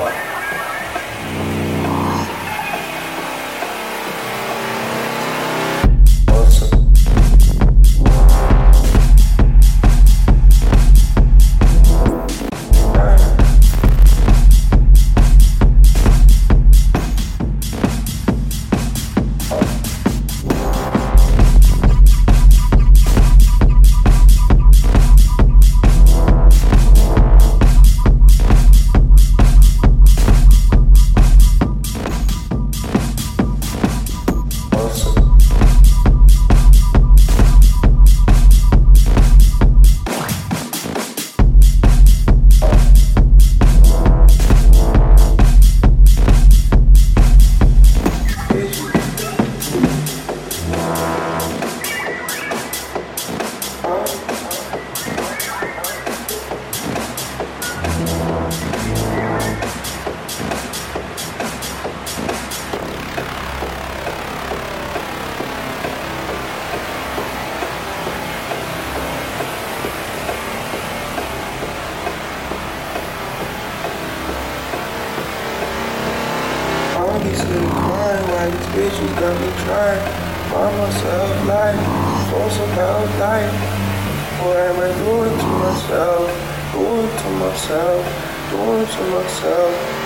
Bye. Like these bitches got me trying. Find myself like force about dying. What am I doing to myself? Doing to myself, doing to myself.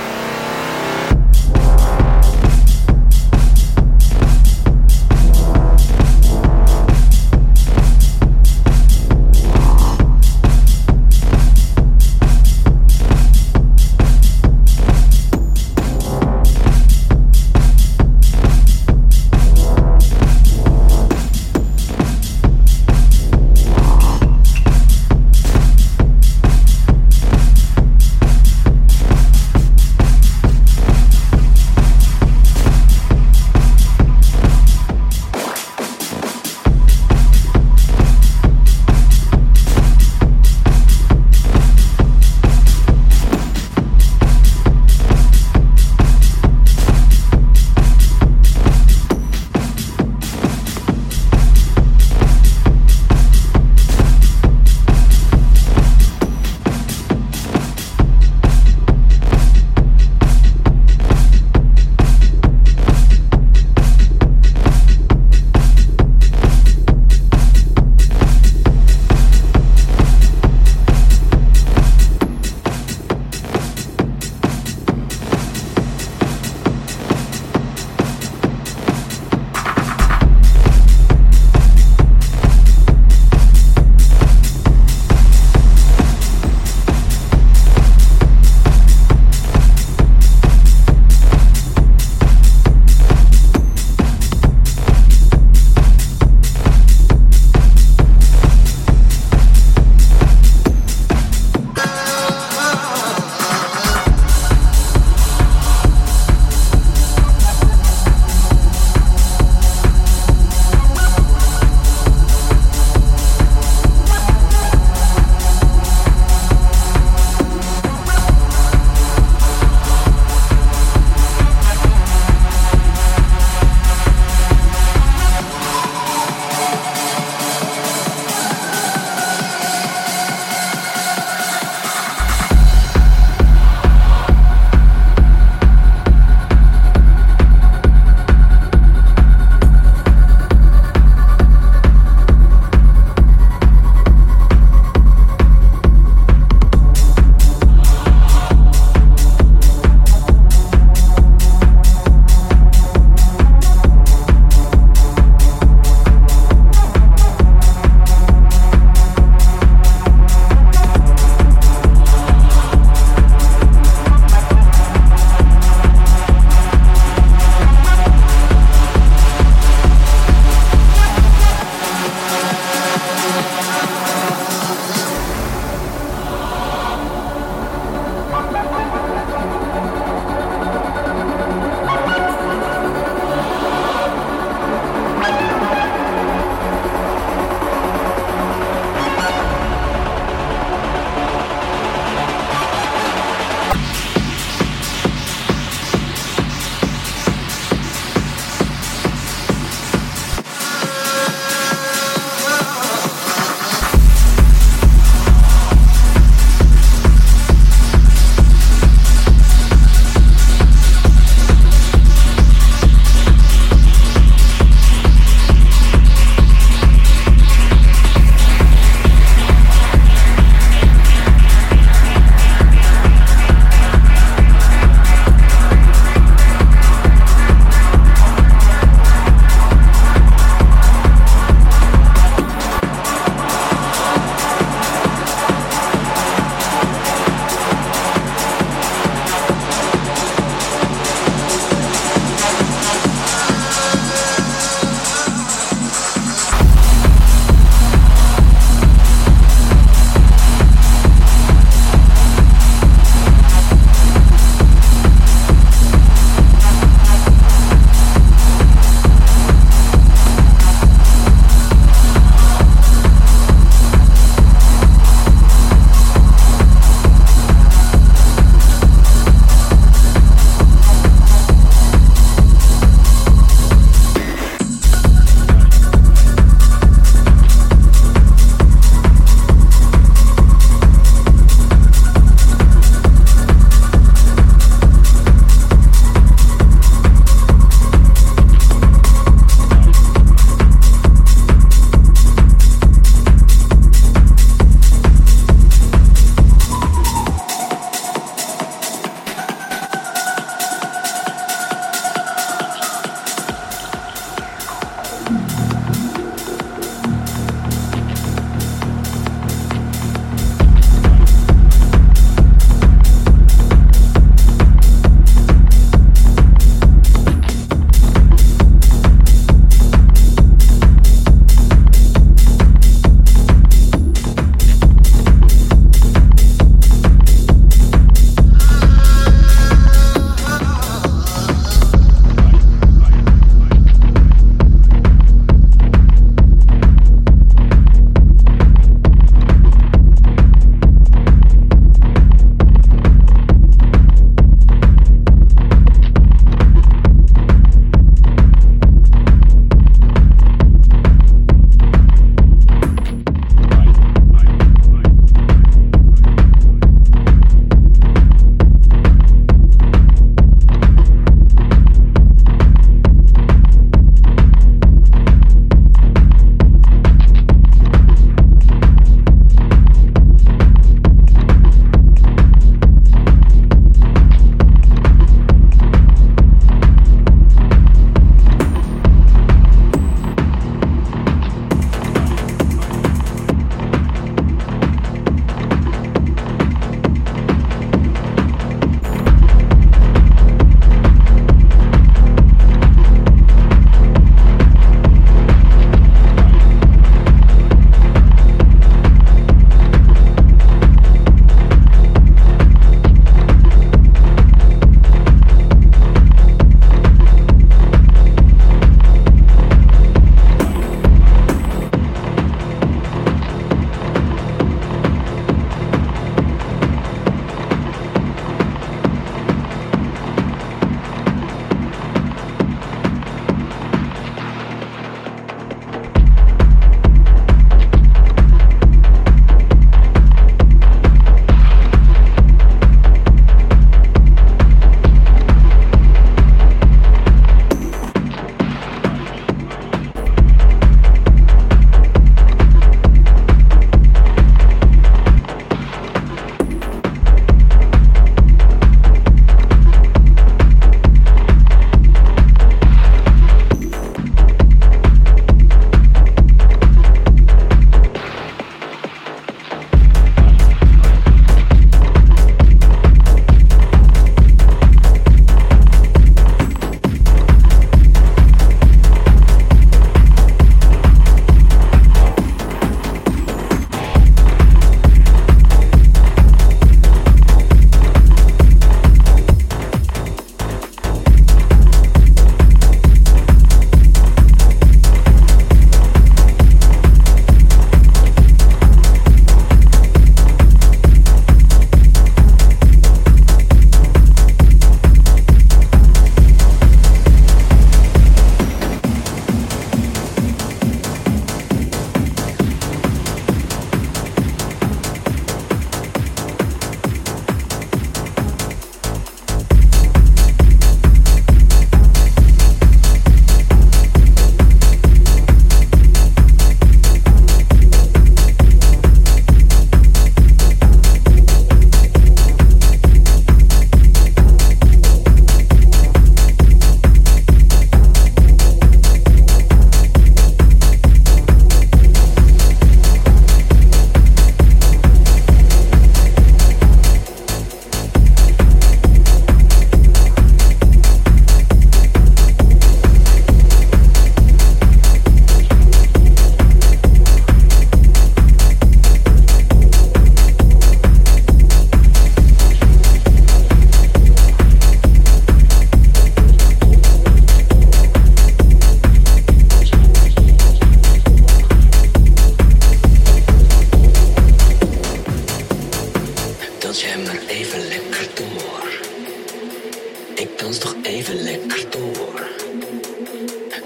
Ik dans toch even lekker door.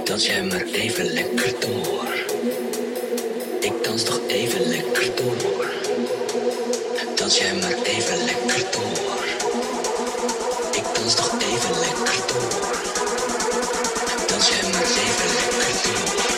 Dans jij maar even lekker door. Ik dans toch even lekker door. Dans jij maar even lekker door. Ik dans toch even lekker door. Dans jij maar even lekker door.